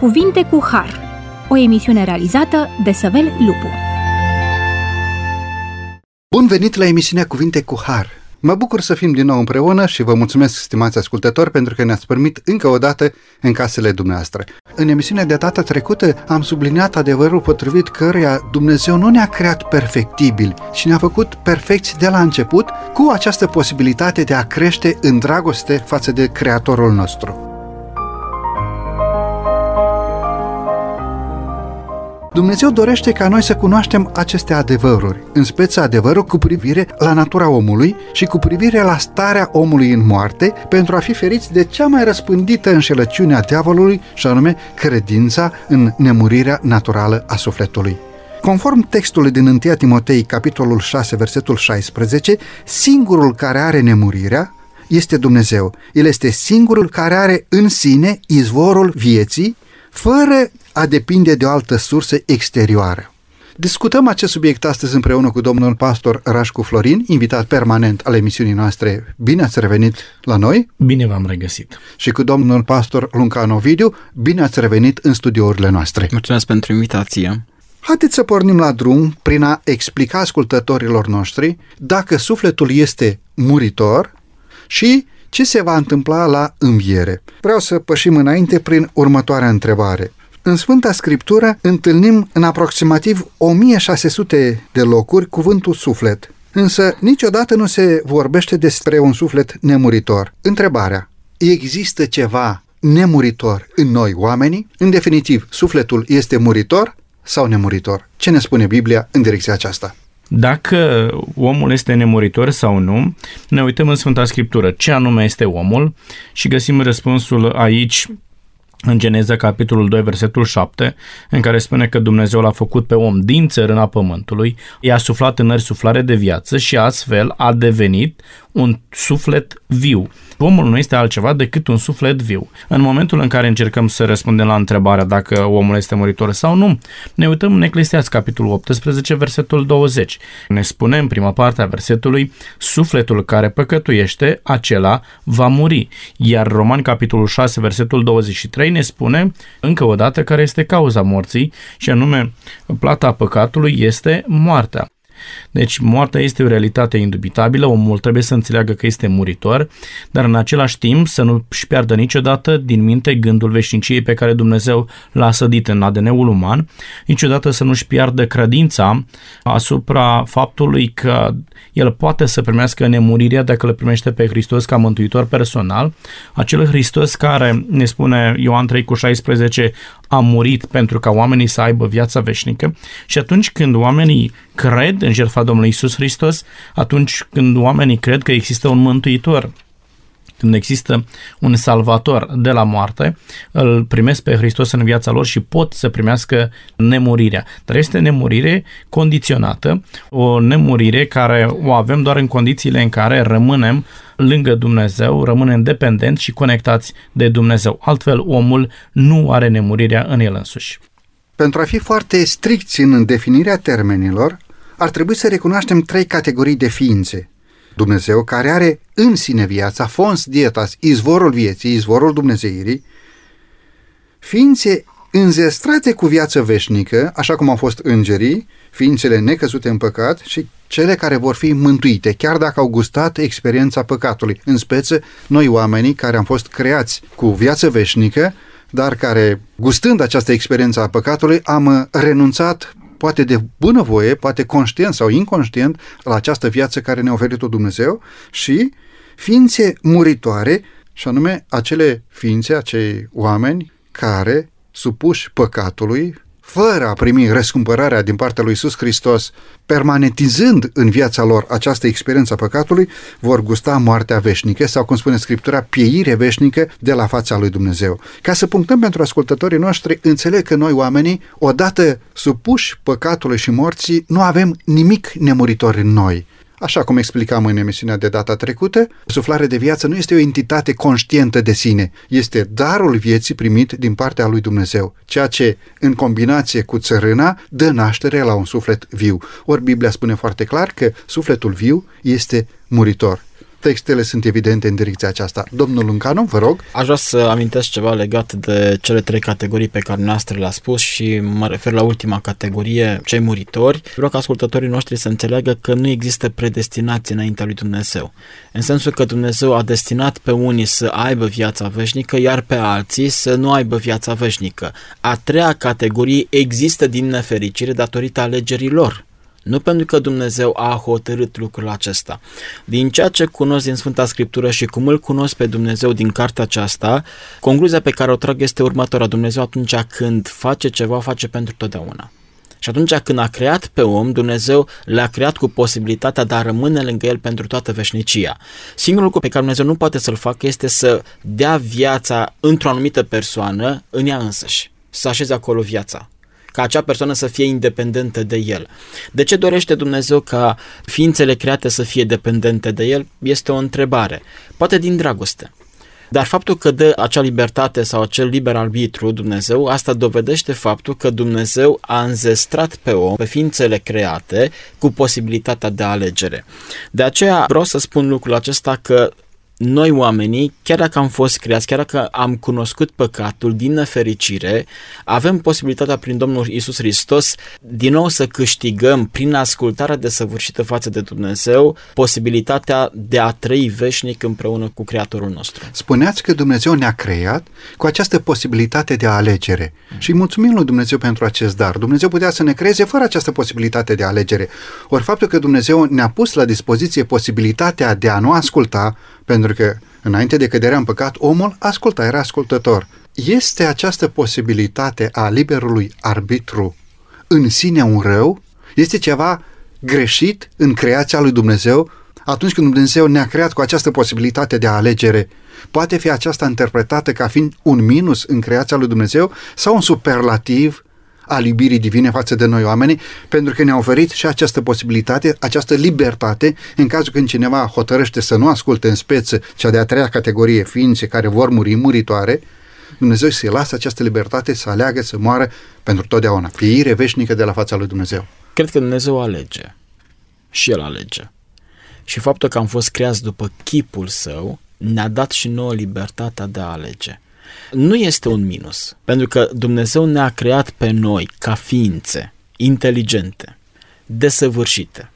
Cuvinte cu Har, o emisiune realizată de Săvel Lupu. Bun venit la emisiunea Cuvinte cu Har. Mă bucur să fim din nou împreună și vă mulțumesc, stimați ascultători, pentru că ne-ați permit încă o dată în casele dumneavoastră. În emisiunea de data trecută am subliniat adevărul potrivit căruia Dumnezeu nu ne-a creat perfectibili, ci ne-a făcut perfecți de la început cu această posibilitate de a crește în dragoste față de Creatorul nostru. Dumnezeu dorește ca noi să cunoaștem aceste adevăruri, în speță adevărul cu privire la natura omului și cu privire la starea omului în moarte, pentru a fi feriți de cea mai răspândită înșelăciune a diavolului, și anume credința în nemurirea naturală a sufletului. Conform textului din 1 Timotei, capitolul 6, versetul 16, singurul care are nemurirea este Dumnezeu. El este singurul care are în sine izvorul vieții, fără a depinde de o altă sursă exterioară. Discutăm acest subiect astăzi împreună cu domnul pastor Rașcu Florin, invitat permanent al emisiunii noastre. Bine ați revenit la noi! Bine v-am regăsit! Și cu domnul pastor Luncan Ovidiu, bine ați revenit în studiourile noastre. Mulțumesc pentru invitație! Haideți să pornim la drum prin a explica ascultătorilor noștri dacă sufletul este muritor și ce se va întâmpla la înviere. Vreau să pășim înainte prin următoarea întrebare. În Sfânta Scriptură întâlnim în aproximativ 1600 de locuri cuvântul suflet, însă niciodată nu se vorbește despre un suflet nemuritor. Întrebarea, există ceva nemuritor în noi oamenii? În definitiv, sufletul este muritor sau nemuritor? Ce ne spune Biblia în direcția aceasta? Dacă omul este nemuritor sau nu, ne uităm în Sfânta Scriptură ce anume este omul și găsim răspunsul aici în Geneza, capitolul 2, versetul 7, în care spune că Dumnezeu l-a făcut pe om din țărâna pământului, i-a suflat în nări suflare de viață și astfel a devenit un suflet viu. Omul nu este altceva decât un suflet viu. În momentul în care încercăm să răspundem la întrebarea dacă omul este muritor sau nu, ne uităm în Eclesiastes, capitolul 18, versetul 20. Ne spune în prima parte a versetului, sufletul care păcătuiește, acela va muri. Iar Roman, capitolul 6, versetul 23 ne spune încă o dată care este cauza morții și anume plata păcatului este moartea. Deci moartea este o realitate indubitabilă, omul trebuie să înțeleagă că este muritor, dar în același timp să nu își piardă niciodată din minte gândul veșniciei pe care Dumnezeu l-a sădit în ADN-ul uman, niciodată să nu-și piardă credința asupra faptului că el poate să primească nemurirea dacă îl primește pe Hristos ca mântuitor personal, acel Hristos care, ne spune Ioan 3 cu 16, a murit pentru ca oamenii să aibă viața veșnică și atunci când oamenii cred în jertfa Domnului Isus Hristos, atunci când oamenii cred că există un mântuitor când există un salvator de la moarte, îl primesc pe Hristos în viața lor și pot să primească nemurirea. Dar este nemurire condiționată, o nemurire care o avem doar în condițiile în care rămânem lângă Dumnezeu, rămânem dependenți și conectați de Dumnezeu. Altfel, omul nu are nemurirea în el însuși. Pentru a fi foarte stricți în definirea termenilor, ar trebui să recunoaștem trei categorii de ființe. Dumnezeu care are în sine viața, fons dietas, izvorul vieții, izvorul Dumnezeirii, ființe înzestrate cu viață veșnică, așa cum au fost îngerii, ființele necăzute în păcat și cele care vor fi mântuite, chiar dacă au gustat experiența păcatului, în speță noi oamenii care am fost creați cu viață veșnică, dar care, gustând această experiență a păcatului, am renunțat poate de bunăvoie, poate conștient sau inconștient, la această viață care ne-a oferit-o Dumnezeu și ființe muritoare, și anume acele ființe, acei oameni care, supuși păcatului, fără a primi răscumpărarea din partea lui Iisus Hristos, permanentizând în viața lor această experiență a păcatului, vor gusta moartea veșnică sau, cum spune Scriptura, pieire veșnică de la fața lui Dumnezeu. Ca să punctăm pentru ascultătorii noștri, înțeleg că noi oamenii, odată supuși păcatului și morții, nu avem nimic nemuritor în noi. Așa cum explicam în emisiunea de data trecută, suflarea de viață nu este o entitate conștientă de sine, este darul vieții primit din partea lui Dumnezeu, ceea ce, în combinație cu țărâna, dă naștere la un suflet viu. Ori Biblia spune foarte clar că sufletul viu este muritor. Textele sunt evidente în direcția aceasta. Domnul Luncanu, vă rog. Aș vrea să amintesc ceva legat de cele trei categorii pe care noastră le-a spus și mă refer la ultima categorie, cei muritori. Vreau ca ascultătorii noștri să înțeleagă că nu există predestinație înaintea lui Dumnezeu. În sensul că Dumnezeu a destinat pe unii să aibă viața veșnică, iar pe alții să nu aibă viața veșnică. A treia categorie există din nefericire datorită alegerii lor. Nu pentru că Dumnezeu a hotărât lucrul acesta. Din ceea ce cunosc din Sfânta Scriptură și cum îl cunosc pe Dumnezeu din cartea aceasta, concluzia pe care o trag este următoarea. Dumnezeu atunci când face ceva, face pentru totdeauna. Și atunci când a creat pe om, Dumnezeu l-a creat cu posibilitatea de a rămâne lângă el pentru toată veșnicia. Singurul lucru pe care Dumnezeu nu poate să-l facă este să dea viața într-o anumită persoană în ea însăși, să așeze acolo viața ca acea persoană să fie independentă de el. De ce dorește Dumnezeu ca ființele create să fie dependente de el? Este o întrebare. Poate din dragoste. Dar faptul că dă acea libertate sau acel liber arbitru Dumnezeu, asta dovedește faptul că Dumnezeu a înzestrat pe om, pe ființele create, cu posibilitatea de alegere. De aceea vreau să spun lucrul acesta că noi oamenii, chiar dacă am fost creați, chiar dacă am cunoscut păcatul din nefericire, avem posibilitatea prin Domnul Isus Hristos din nou să câștigăm prin ascultarea desăvârșită față de Dumnezeu posibilitatea de a trăi veșnic împreună cu Creatorul nostru. Spuneați că Dumnezeu ne-a creat cu această posibilitate de alegere mm. și mulțumim lui Dumnezeu pentru acest dar. Dumnezeu putea să ne creeze fără această posibilitate de alegere. Ori faptul că Dumnezeu ne-a pus la dispoziție posibilitatea de a nu asculta pentru că înainte de căderea în păcat, omul asculta, era ascultător. Este această posibilitate a liberului arbitru în sine un rău? Este ceva greșit în creația lui Dumnezeu? Atunci când Dumnezeu ne-a creat cu această posibilitate de alegere, poate fi aceasta interpretată ca fiind un minus în creația lui Dumnezeu sau un superlativ al iubirii divine față de noi oameni, pentru că ne-a oferit și această posibilitate, această libertate, în cazul când cineva hotărăște să nu asculte în speță cea de-a treia categorie ființe care vor muri muritoare, Dumnezeu să-i lasă această libertate să aleagă să moară pentru totdeauna. Pieire veșnică de la fața lui Dumnezeu. Cred că Dumnezeu alege. Și El alege. Și faptul că am fost creați după chipul Său ne-a dat și nouă libertatea de a alege nu este un minus, pentru că Dumnezeu ne-a creat pe noi ca ființe inteligente, desăvârșite,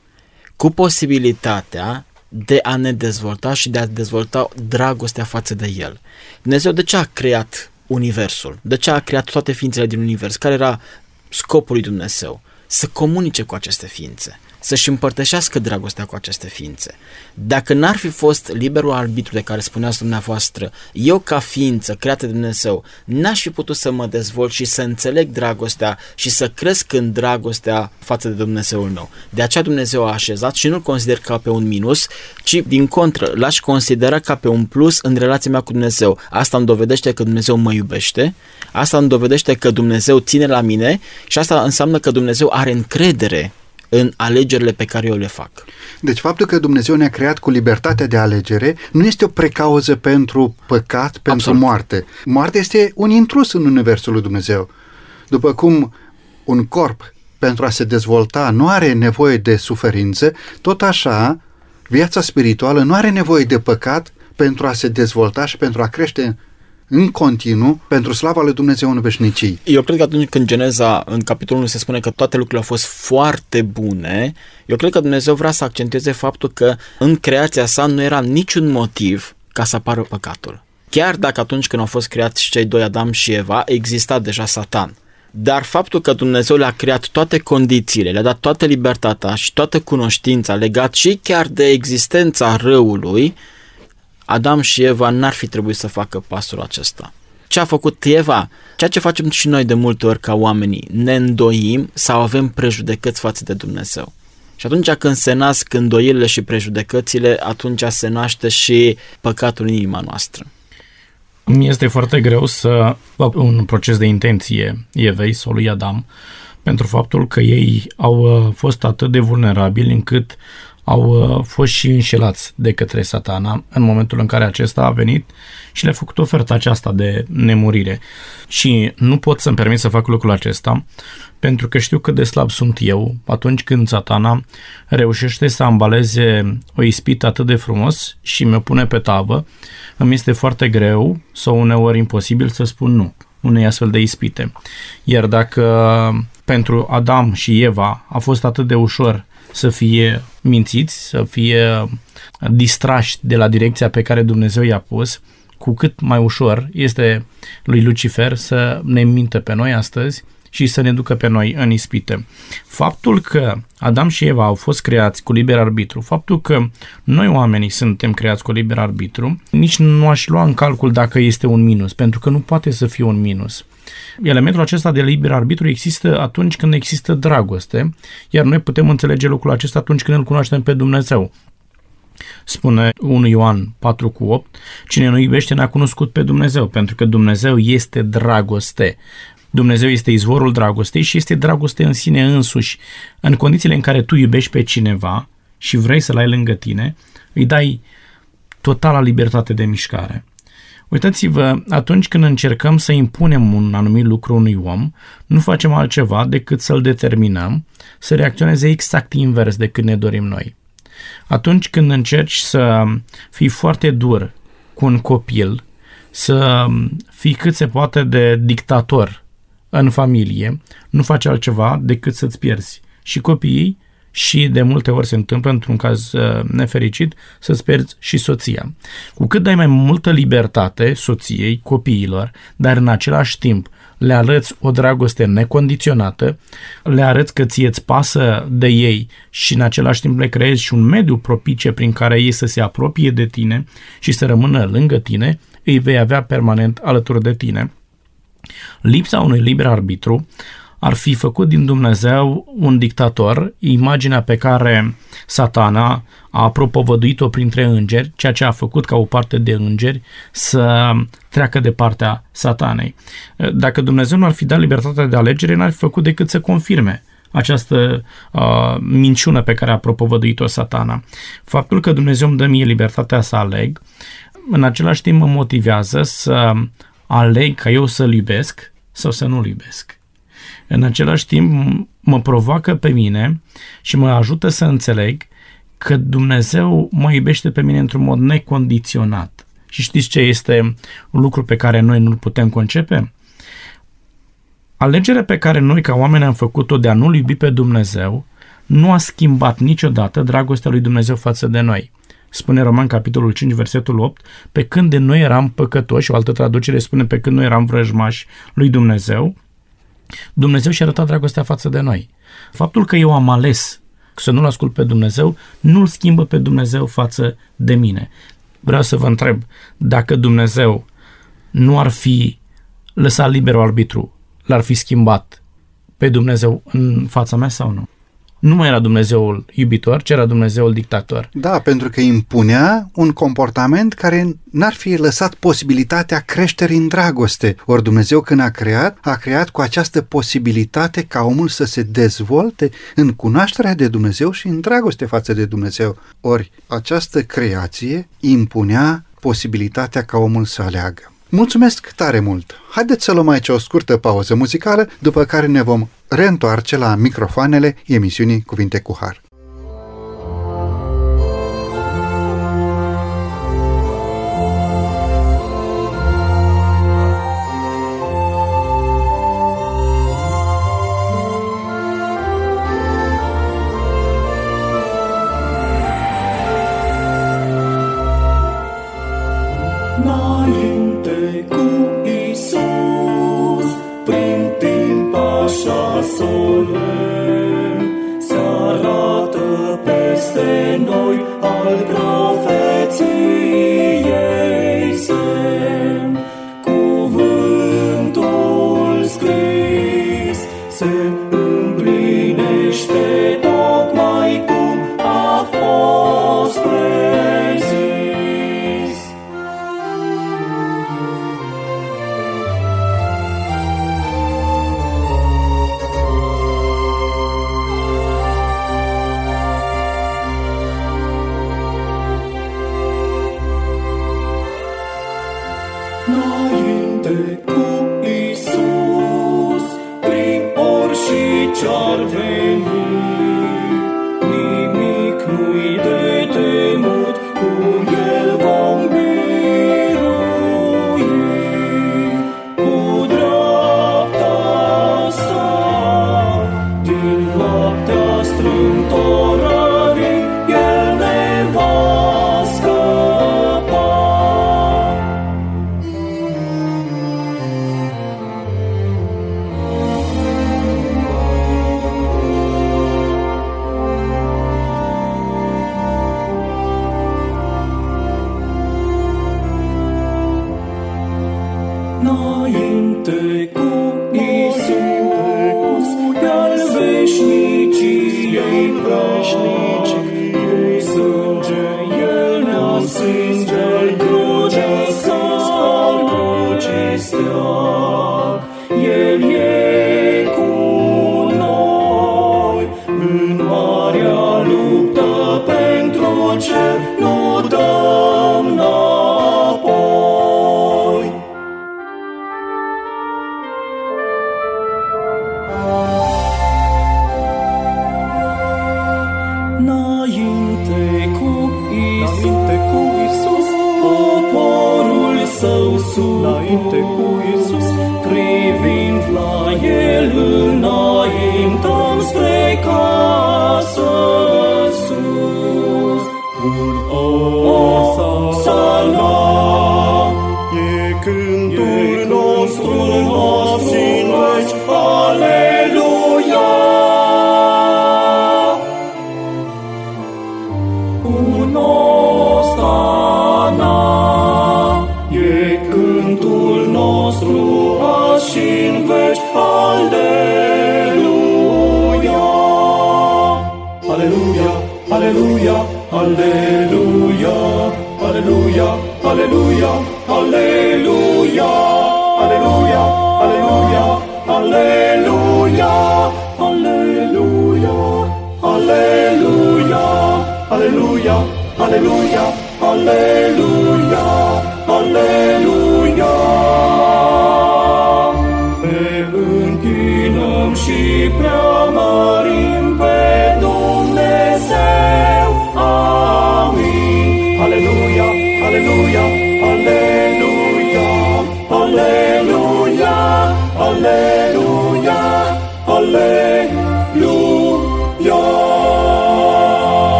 cu posibilitatea de a ne dezvolta și de a dezvolta dragostea față de El. Dumnezeu de ce a creat Universul? De ce a creat toate ființele din Univers? Care era scopul lui Dumnezeu? Să comunice cu aceste ființe, să-și împărtășească dragostea cu aceste ființe. Dacă n-ar fi fost liberul arbitru de care spuneați dumneavoastră, eu ca ființă creată de Dumnezeu, n-aș fi putut să mă dezvolt și să înțeleg dragostea și să cresc în dragostea față de Dumnezeul meu. De aceea Dumnezeu a așezat și nu-l consider ca pe un minus, ci din contră, l-aș considera ca pe un plus în relația mea cu Dumnezeu. Asta îmi dovedește că Dumnezeu mă iubește, asta îmi dovedește că Dumnezeu ține la mine și asta înseamnă că Dumnezeu are încredere în alegerile pe care eu le fac. Deci faptul că Dumnezeu ne-a creat cu libertatea de alegere nu este o precauză pentru păcat, pentru Absolut. moarte. Moartea este un intrus în Universul lui Dumnezeu. După cum un corp pentru a se dezvolta nu are nevoie de suferință, tot așa viața spirituală nu are nevoie de păcat pentru a se dezvolta și pentru a crește în continuu pentru slava lui Dumnezeu în veșnicii. Eu cred că atunci când Geneza, în capitolul 1, se spune că toate lucrurile au fost foarte bune, eu cred că Dumnezeu vrea să accentueze faptul că în creația sa nu era niciun motiv ca să apară păcatul. Chiar dacă atunci când au fost creați cei doi Adam și Eva, exista deja Satan. Dar faptul că Dumnezeu le-a creat toate condițiile, le-a dat toată libertatea și toată cunoștința legat și chiar de existența răului, Adam și Eva n-ar fi trebuit să facă pasul acesta. Ce a făcut Eva? Ceea ce facem și noi de multe ori ca oamenii, ne îndoim sau avem prejudecăți față de Dumnezeu. Și atunci când se nasc îndoielile și prejudecățile, atunci se naște și păcatul în inima noastră. Mi este foarte greu să fac un proces de intenție Evei sau lui Adam pentru faptul că ei au uh, fost atât de vulnerabili încât au uh, fost și înșelați de către satana în momentul în care acesta a venit și le-a făcut oferta aceasta de nemurire. Și nu pot să-mi permit să fac lucrul acesta pentru că știu cât de slab sunt eu atunci când satana reușește să ambaleze o ispită atât de frumos și mi-o pune pe tavă, îmi este foarte greu sau uneori imposibil să spun nu unei astfel de ispite. Iar dacă pentru Adam și Eva a fost atât de ușor să fie mințiți, să fie distrași de la direcția pe care Dumnezeu i-a pus, cu cât mai ușor este lui Lucifer să ne mintă pe noi astăzi și să ne ducă pe noi în ispite. Faptul că Adam și Eva au fost creați cu liber arbitru, faptul că noi oamenii suntem creați cu liber arbitru, nici nu aș lua în calcul dacă este un minus, pentru că nu poate să fie un minus. Elementul acesta de liber arbitru există atunci când există dragoste, iar noi putem înțelege lucrul acesta atunci când îl cunoaștem pe Dumnezeu. Spune 1 Ioan 4 cu 8, cine nu iubește n-a cunoscut pe Dumnezeu, pentru că Dumnezeu este dragoste. Dumnezeu este izvorul dragostei și este dragoste în sine însuși. În condițiile în care tu iubești pe cineva și vrei să-l ai lângă tine, îi dai totala libertate de mișcare. Uitați-vă, atunci când încercăm să impunem un anumit lucru unui om, nu facem altceva decât să-l determinăm să reacționeze exact invers decât ne dorim noi. Atunci când încerci să fii foarte dur cu un copil, să fii cât se poate de dictator în familie, nu faci altceva decât să-ți pierzi și copiii și de multe ori se întâmplă, într-un caz uh, nefericit, să-ți pierzi și soția. Cu cât dai mai multă libertate soției, copiilor, dar în același timp le arăți o dragoste necondiționată, le arăți că ție îți pasă de ei și în același timp le creezi și un mediu propice prin care ei să se apropie de tine și să rămână lângă tine, îi vei avea permanent alături de tine. Lipsa unui liber arbitru ar fi făcut din Dumnezeu un dictator, imaginea pe care satana a propovăduit-o printre îngeri, ceea ce a făcut ca o parte de îngeri să treacă de partea satanei. Dacă Dumnezeu nu ar fi dat libertatea de alegere, n-ar fi făcut decât să confirme această uh, minciună pe care a propovăduit-o satana. Faptul că Dumnezeu îmi dă mie libertatea să aleg, în același timp mă motivează să aleg ca eu să-L iubesc sau să nu-L iubesc. În același timp mă provoacă pe mine și mă ajută să înțeleg că Dumnezeu mă iubește pe mine într-un mod necondiționat. Și știți ce este un lucru pe care noi nu-l putem concepe? Alegerea pe care noi ca oameni am făcut-o de a nu-L iubi pe Dumnezeu nu a schimbat niciodată dragostea lui Dumnezeu față de noi. Spune Roman capitolul 5, versetul 8, pe când de noi eram păcătoși, o altă traducere spune pe când noi eram vrăjmași lui Dumnezeu, Dumnezeu și-a arătat dragostea față de noi. Faptul că eu am ales să nu-L ascult pe Dumnezeu, nu-L schimbă pe Dumnezeu față de mine. Vreau să vă întreb, dacă Dumnezeu nu ar fi lăsat liberul arbitru, l-ar fi schimbat pe Dumnezeu în fața mea sau nu? Nu mai era Dumnezeul iubitor, ci era Dumnezeul dictator. Da, pentru că impunea un comportament care n-ar fi lăsat posibilitatea creșterii în dragoste. Ori Dumnezeu când a creat, a creat cu această posibilitate ca omul să se dezvolte în cunoașterea de Dumnezeu și în dragoste față de Dumnezeu. Ori această creație impunea posibilitatea ca omul să aleagă. Mulțumesc tare mult! Haideți să luăm aici o scurtă pauză muzicală, după care ne vom reîntoarce la microfoanele emisiunii Cuvinte cu Har. rośnie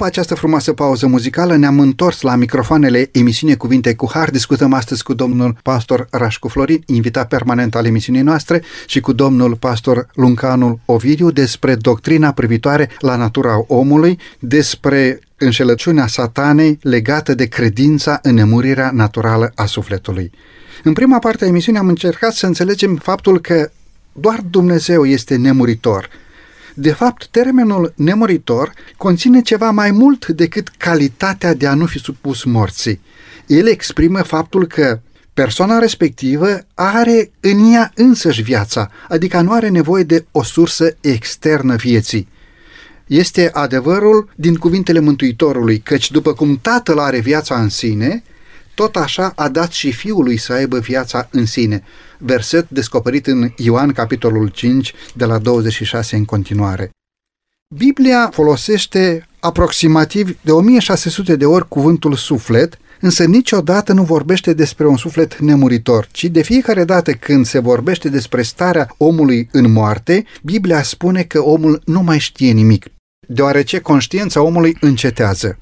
După această frumoasă pauză muzicală ne-am întors la microfoanele emisiunii Cuvinte cu Har. Discutăm astăzi cu domnul pastor Rașcu Florin, invitat permanent al emisiunii noastre, și cu domnul pastor Luncanul Ovidiu despre doctrina privitoare la natura omului, despre înșelăciunea satanei legată de credința în nemurirea naturală a sufletului. În prima parte a emisiunii am încercat să înțelegem faptul că doar Dumnezeu este nemuritor, de fapt, termenul nemuritor conține ceva mai mult decât calitatea de a nu fi supus morții. El exprimă faptul că persoana respectivă are în ea însăși viața, adică nu are nevoie de o sursă externă vieții. Este adevărul din cuvintele Mântuitorului, căci după cum Tatăl are viața în sine, tot așa a dat și Fiului să aibă viața în sine. Verset descoperit în Ioan, capitolul 5, de la 26 în continuare. Biblia folosește aproximativ de 1600 de ori cuvântul suflet, însă niciodată nu vorbește despre un suflet nemuritor, ci de fiecare dată când se vorbește despre starea omului în moarte, Biblia spune că omul nu mai știe nimic, deoarece conștiința omului încetează.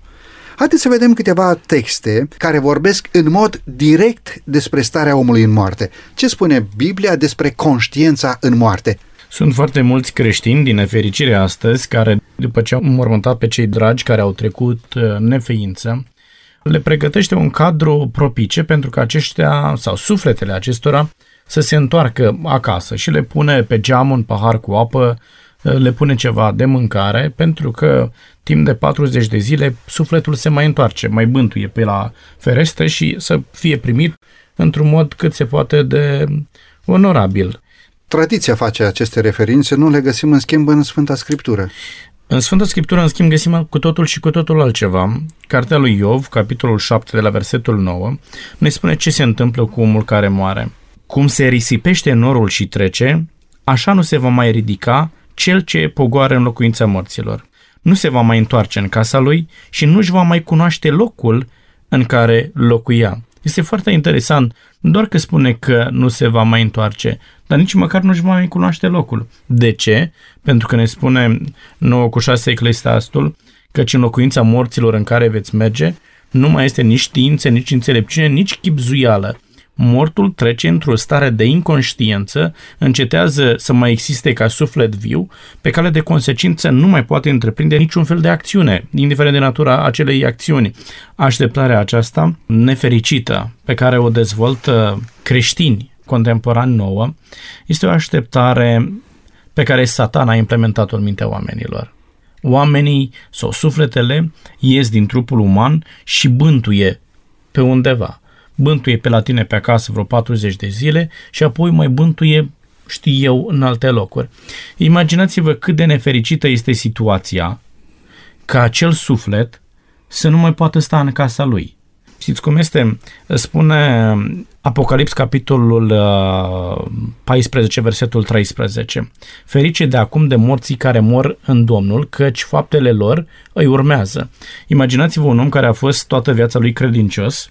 Haideți să vedem câteva texte care vorbesc în mod direct despre starea omului în moarte. Ce spune Biblia despre conștiința în moarte? Sunt foarte mulți creștini, din nefericire astăzi, care, după ce au mormântat pe cei dragi care au trecut uh, în nefeință, le pregătește un cadru propice pentru că aceștia, sau sufletele acestora, să se întoarcă acasă și le pune pe geam un pahar cu apă, uh, le pune ceva de mâncare, pentru că timp de 40 de zile sufletul se mai întoarce, mai bântuie pe la ferestre și să fie primit într-un mod cât se poate de onorabil. Tradiția face aceste referințe, nu le găsim în schimb în Sfânta Scriptură. În Sfânta Scriptură, în schimb, găsim cu totul și cu totul altceva. Cartea lui Iov, capitolul 7, de la versetul 9, ne spune ce se întâmplă cu omul care moare. Cum se risipește norul și trece, așa nu se va mai ridica cel ce pogoară în locuința morților. Nu se va mai întoarce în casa lui și nu își va mai cunoaște locul în care locuia. Este foarte interesant, nu doar că spune că nu se va mai întoarce, dar nici măcar nu își va mai cunoaște locul. De ce? Pentru că ne spune 9 cu 6 Eclesiastul, căci în locuința morților în care veți merge, nu mai este nici știință, nici înțelepciune, nici chipzuială. Mortul trece într-o stare de inconștiență, încetează să mai existe ca suflet viu, pe care de consecință nu mai poate întreprinde niciun fel de acțiune, indiferent de natura acelei acțiuni. Așteptarea aceasta nefericită pe care o dezvoltă creștini contemporani nouă este o așteptare pe care satana a implementat-o în mintea oamenilor. Oamenii sau sufletele ies din trupul uman și bântuie pe undeva. Bântuie pe la tine pe acasă vreo 40 de zile și apoi mai bântuie, știu eu, în alte locuri. Imaginați-vă cât de nefericită este situația ca acel suflet să nu mai poată sta în casa lui. Știți cum este? Spune Apocalips, capitolul 14, uh, versetul 13. Ferice de acum de morții care mor în Domnul, căci faptele lor îi urmează. Imaginați-vă un om care a fost toată viața lui credincios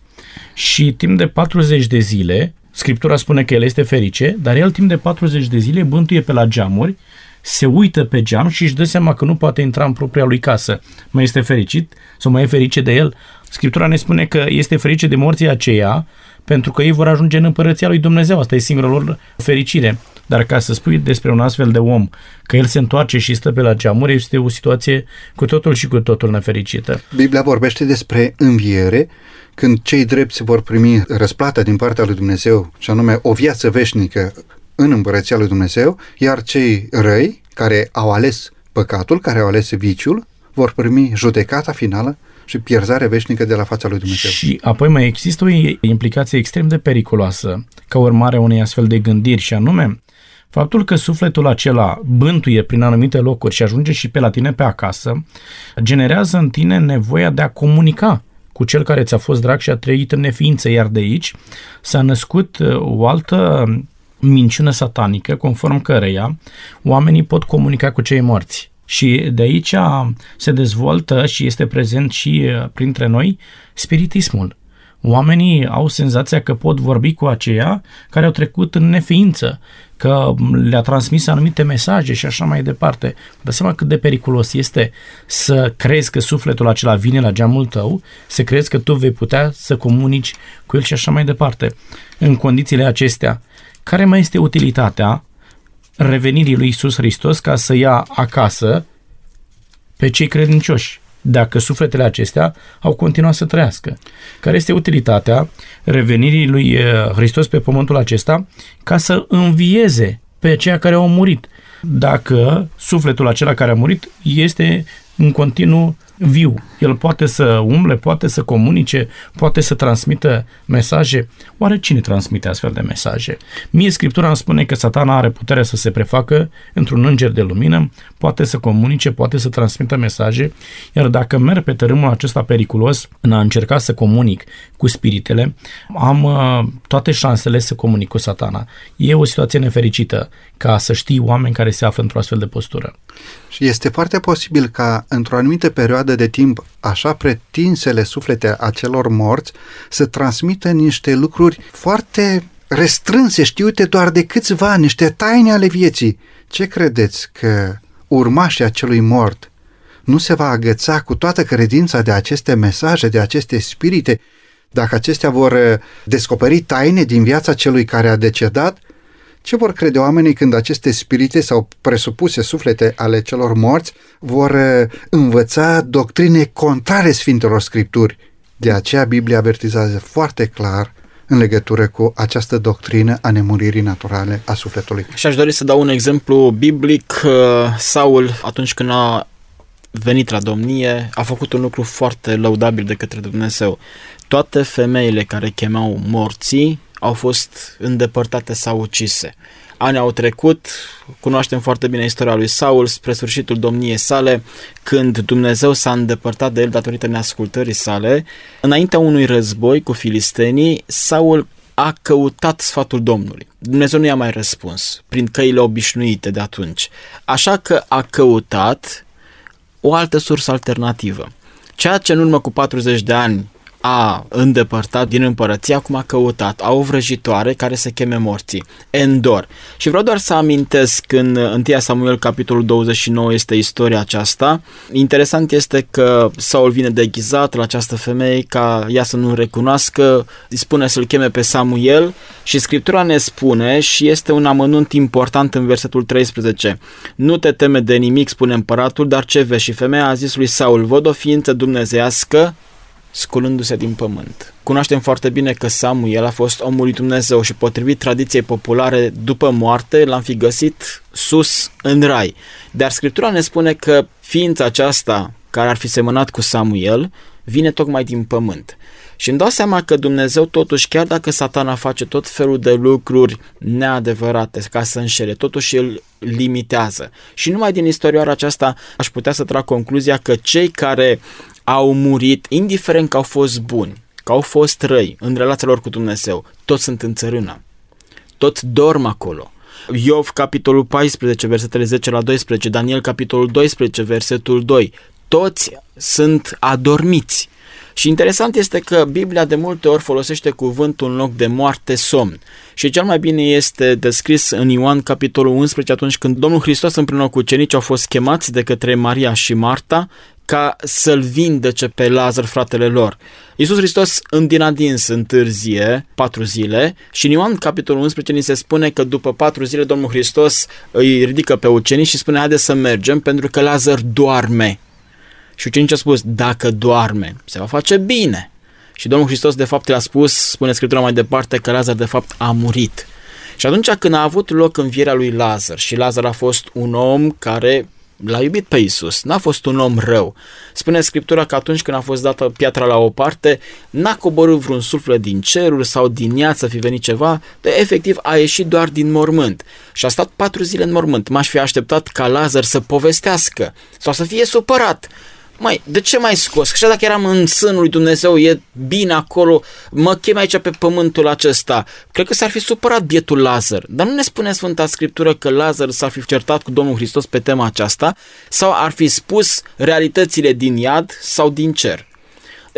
și timp de 40 de zile, Scriptura spune că el este ferice, dar el timp de 40 de zile bântuie pe la geamuri, se uită pe geam și își dă seama că nu poate intra în propria lui casă. Mai este fericit sau mai e ferice de el? Scriptura ne spune că este ferice de morții aceia pentru că ei vor ajunge în împărăția lui Dumnezeu. Asta e singura lor fericire. Dar ca să spui despre un astfel de om că el se întoarce și stă pe la geamuri, este o situație cu totul și cu totul nefericită. Biblia vorbește despre înviere, când cei drepți vor primi răsplata din partea lui Dumnezeu, și anume o viață veșnică în împărăția lui Dumnezeu, iar cei răi, care au ales păcatul, care au ales viciul, vor primi judecata finală și pierzare veșnică de la fața lui Dumnezeu. Și apoi mai există o implicație extrem de periculoasă ca urmare a unei astfel de gândiri și anume Faptul că sufletul acela bântuie prin anumite locuri și ajunge și pe la tine pe acasă, generează în tine nevoia de a comunica cu cel care ți-a fost drag și a trăit în neființă, iar de aici s-a născut uh, o altă minciună satanică, conform căreia oamenii pot comunica cu cei morți. Și de aici se dezvoltă și este prezent și uh, printre noi spiritismul. Oamenii au senzația că pot vorbi cu aceia care au trecut în neființă, că le-a transmis anumite mesaje și așa mai departe. Dă seama cât de periculos este să crezi că sufletul acela vine la geamul tău, să crezi că tu vei putea să comunici cu el și așa mai departe. În condițiile acestea, care mai este utilitatea revenirii lui Isus Hristos ca să ia acasă pe cei credincioși, dacă sufletele acestea au continuat să trăiască. Care este utilitatea revenirii lui eh, Hristos pe pământul acesta ca să învieze pe aceia care au murit, dacă sufletul acela care a murit este în continuu viu. El poate să umble, poate să comunice, poate să transmită mesaje. Oare cine transmite astfel de mesaje? Mie Scriptura îmi spune că satana are puterea să se prefacă într-un înger de lumină, poate să comunice, poate să transmită mesaje, iar dacă merg pe tărâmul acesta periculos în a încerca să comunic cu spiritele, am uh, toate șansele să comunic cu satana. E o situație nefericită ca să știi oameni care se află într-o astfel de postură. Și este foarte posibil ca într-o anumită perioadă de timp așa pretinsele suflete a celor morți să transmită niște lucruri foarte restrânse, știute doar de câțiva, niște taine ale vieții. Ce credeți că urmașii acelui mort nu se va agăța cu toată credința de aceste mesaje, de aceste spirite, dacă acestea vor descoperi taine din viața celui care a decedat ce vor crede oamenii când aceste spirite sau presupuse suflete ale celor morți vor uh, învăța doctrine contrare Sfintelor Scripturi? De aceea Biblia avertizează foarte clar în legătură cu această doctrină a nemuririi naturale a sufletului. Și aș dori să dau un exemplu biblic. Uh, Saul, atunci când a venit la domnie, a făcut un lucru foarte lăudabil de către Dumnezeu. Toate femeile care chemau morții au fost îndepărtate sau ucise. Ani au trecut, cunoaștem foarte bine istoria lui Saul spre sfârșitul domniei sale, când Dumnezeu s-a îndepărtat de el datorită neascultării sale. Înaintea unui război cu filistenii, Saul a căutat sfatul Domnului. Dumnezeu nu i-a mai răspuns prin căile obișnuite de atunci. Așa că a căutat o altă sursă alternativă. Ceea ce în urmă cu 40 de ani a îndepărtat din împărăție, acum a căutat. Au o vrăjitoare care se cheme morții. Endor. Și vreau doar să amintesc în 1 Samuel capitolul 29 este istoria aceasta. Interesant este că Saul vine deghizat la această femeie ca ea să nu recunoască, îi spune să-l cheme pe Samuel și Scriptura ne spune și este un amănunt important în versetul 13. Nu te teme de nimic, spune împăratul, dar ce vezi? Și femeia a zis lui Saul, văd o ființă dumnezeiască sculându-se din pământ. Cunoaștem foarte bine că Samuel a fost omul lui Dumnezeu și potrivit tradiției populare, după moarte l-am fi găsit sus în rai. Dar Scriptura ne spune că ființa aceasta care ar fi semănat cu Samuel vine tocmai din pământ. Și îmi dau seama că Dumnezeu totuși, chiar dacă satana face tot felul de lucruri neadevărate ca să înșele, totuși îl limitează. Și numai din istorioara aceasta aș putea să trag concluzia că cei care au murit, indiferent că au fost buni, că au fost răi în relația lor cu Dumnezeu, toți sunt în țărână. Toți dorm acolo. Iov, capitolul 14, versetele 10 la 12, Daniel, capitolul 12, versetul 2. Toți sunt adormiți. Și interesant este că Biblia de multe ori folosește cuvântul în loc de moarte, somn. Și cel mai bine este descris în Ioan capitolul 11 atunci când Domnul Hristos împreună cu ucenici au fost chemați de către Maria și Marta ca să-l vindece pe Lazar, fratele lor. Iisus Hristos în din adins întârzie patru zile și în Ioan capitolul 11 ni se spune că după patru zile Domnul Hristos îi ridică pe ucenici și spune haide să mergem pentru că Lazar doarme. Și ucenicii au spus, dacă doarme, se va face bine. Și Domnul Hristos de fapt le-a spus, spune Scriptura mai departe, că Lazar de fapt a murit. Și atunci când a avut loc învierea lui Lazar și Lazar a fost un om care l-a iubit pe Isus, n-a fost un om rău. Spune Scriptura că atunci când a fost dată piatra la o parte, n-a coborât vreun suflet din ceruri sau din ea să fi venit ceva, de efectiv a ieșit doar din mormânt. Și a stat patru zile în mormânt. M-aș fi așteptat ca Lazar să povestească sau să fie supărat mai, de ce mai scos? Că dacă eram în sânul lui Dumnezeu, e bine acolo, mă chem aici pe pământul acesta. Cred că s-ar fi supărat bietul Lazar. Dar nu ne spune Sfânta Scriptură că Lazar s-ar fi certat cu Domnul Hristos pe tema aceasta sau ar fi spus realitățile din iad sau din cer.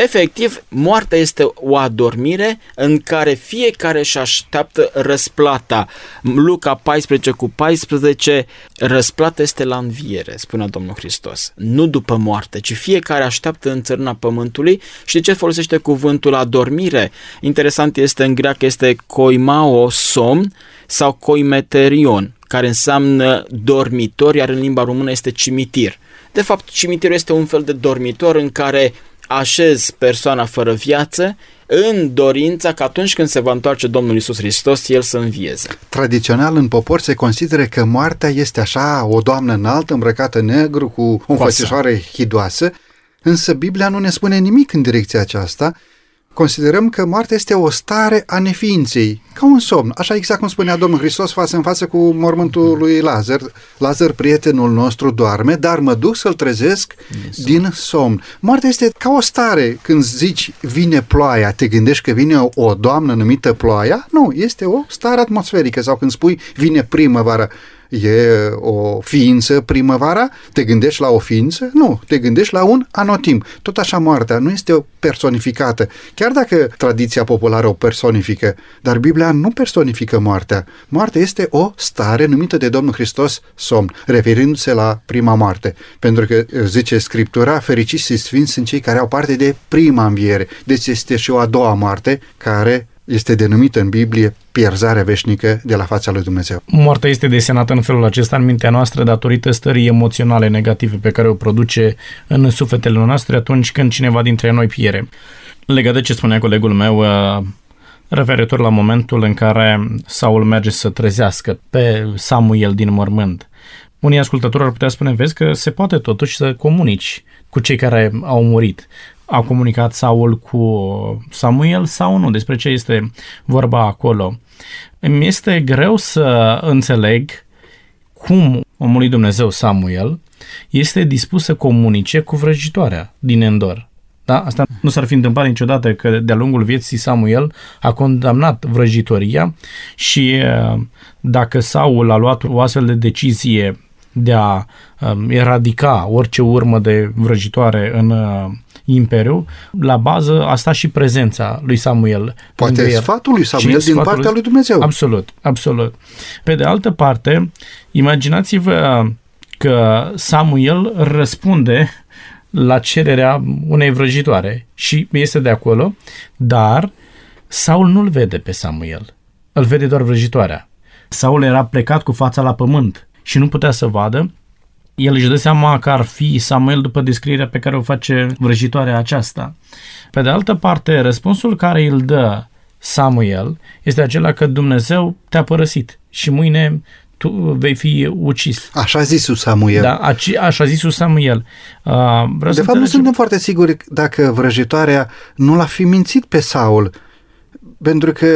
Efectiv, moartea este o adormire în care fiecare își așteaptă răsplata. Luca 14 cu 14, răsplata este la înviere, spune Domnul Hristos. Nu după moarte, ci fiecare așteaptă în țărâna pământului și de ce folosește cuvântul adormire? Interesant este în greacă este koimao, somn, sau koimeterion, care înseamnă dormitor, iar în limba română este cimitir. De fapt, cimitirul este un fel de dormitor în care așez persoana fără viață în dorința că atunci când se va întoarce Domnul Isus Hristos, El să învieze. Tradițional în popor se consideră că moartea este așa o doamnă înaltă, îmbrăcată negru, cu o înfățișoare hidoasă, însă Biblia nu ne spune nimic în direcția aceasta, considerăm că moartea este o stare a neființei, ca un somn, așa exact cum spunea Domnul Hristos față în față cu mormântul lui Lazar. Lazar, prietenul nostru, doarme, dar mă duc să-l trezesc din somn. din somn. Moartea este ca o stare. Când zici vine ploaia, te gândești că vine o, o doamnă numită ploaia? Nu, este o stare atmosferică. Sau când spui vine primăvară, e o ființă primăvara? Te gândești la o ființă? Nu, te gândești la un anotim. Tot așa moartea nu este o personificată. Chiar dacă tradiția populară o personifică, dar Biblia nu personifică moartea. Moartea este o stare numită de Domnul Hristos somn, referindu-se la prima moarte. Pentru că, zice Scriptura, fericiți și sfinți sunt cei care au parte de prima înviere. Deci este și o a doua moarte care este denumită în Biblie pierzarea veșnică de la fața lui Dumnezeu. Moartea este desenată în felul acesta în mintea noastră datorită stării emoționale negative pe care o produce în sufletele noastre atunci când cineva dintre noi piere. Legat de ce spunea colegul meu, uh, referitor la momentul în care Saul merge să trezească pe Samuel din mormânt. Unii ascultători ar putea spune, vezi că se poate totuși să comunici cu cei care au murit a comunicat Saul cu Samuel sau nu, despre ce este vorba acolo. Îmi este greu să înțeleg cum omul lui Dumnezeu Samuel este dispus să comunice cu vrăjitoarea din Endor. Da? Asta nu s-ar fi întâmplat niciodată că de-a lungul vieții Samuel a condamnat vrăjitoria și dacă Saul a luat o astfel de decizie de a um, eradica orice urmă de vrăjitoare în uh, imperiu, la bază a stat și prezența lui Samuel. Poate lângă el. sfatul lui Samuel Și din sfatul partea lui Dumnezeu. Absolut, absolut. Pe de altă parte, imaginați-vă că Samuel răspunde la cererea unei vrăjitoare și este de acolo, dar Saul nu-l vede pe Samuel. Îl vede doar vrăjitoarea. Saul era plecat cu fața la pământ și nu putea să vadă. El își dă seama că ar fi Samuel după descrierea pe care o face vrăjitoarea aceasta. Pe de altă parte, răspunsul care îl dă Samuel este acela că Dumnezeu te-a părăsit și mâine tu vei fi ucis. Așa a zis Samuel. Da, aci, așa a zis Samuel. Uh, vreau De să fapt, nu înțelegem- suntem foarte siguri dacă vrăjitoarea nu l-a fi mințit pe Saul, pentru că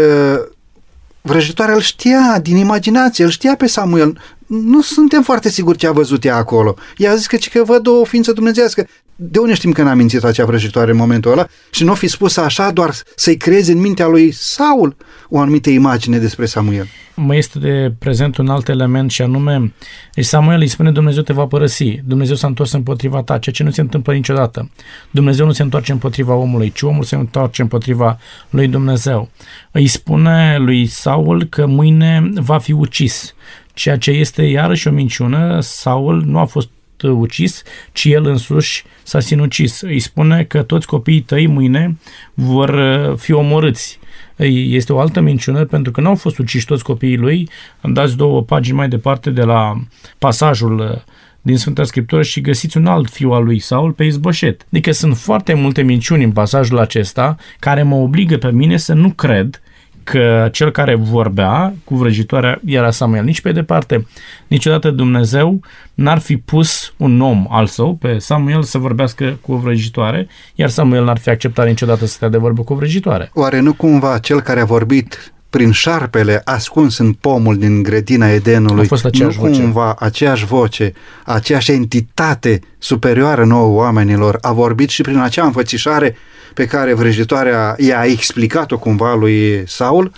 vrăjitoarea îl știa din imaginație, îl știa pe Samuel. Nu suntem foarte siguri ce a văzut ea acolo. Ea a zis că, că văd o ființă dumnezească. De unde știm că n-a mințit acea vrăjitoare în momentul ăla și nu o fi spus așa doar să-i creeze în mintea lui Saul o anumită imagine despre Samuel? mai este de prezent un alt element și anume, deci Samuel îi spune Dumnezeu te va părăsi, Dumnezeu s-a întors împotriva ta, ceea ce nu se întâmplă niciodată. Dumnezeu nu se întoarce împotriva omului, ci omul se întoarce împotriva lui Dumnezeu. Îi spune lui Saul că mâine va fi ucis, ceea ce este iarăși o minciună, Saul nu a fost ucis, ci el însuși s-a sinucis. Îi spune că toți copiii tăi mâine vor uh, fi omorâți. Ei, Este o altă minciună pentru că nu au fost uciși toți copiii lui. Îmi dați două pagini mai departe de la pasajul uh, din Sfânta Scriptură și găsiți un alt fiu al lui Saul pe Izboșet. Adică sunt foarte multe minciuni în pasajul acesta care mă obligă pe mine să nu cred că cel care vorbea cu vrăjitoarea era Samuel. Nici pe departe. Niciodată Dumnezeu n-ar fi pus un om al său, pe Samuel, să vorbească cu o vrăjitoare, iar Samuel n-ar fi acceptat niciodată să stea de vorbă cu o vrăjitoare. Oare nu cumva cel care a vorbit prin șarpele ascuns în pomul din grădina Edenului, A fost aceeași nu voce. cumva aceeași voce, aceeași entitate superioară nouă oamenilor a vorbit și prin acea înfățișare pe care vrăjitoarea i-a explicat-o cumva lui Saul?